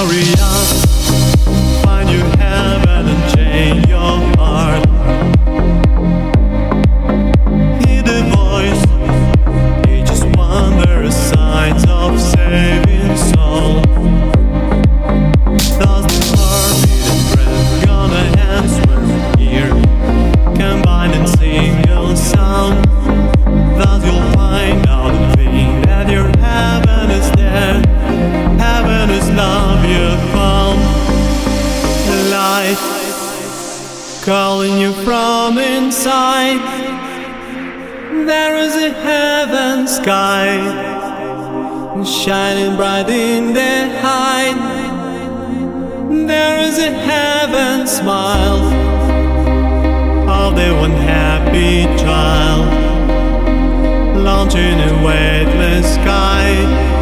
Hurry calling you from inside. There is a heaven sky shining bright in the height. There is a heaven smile of the one happy child launching a weightless sky.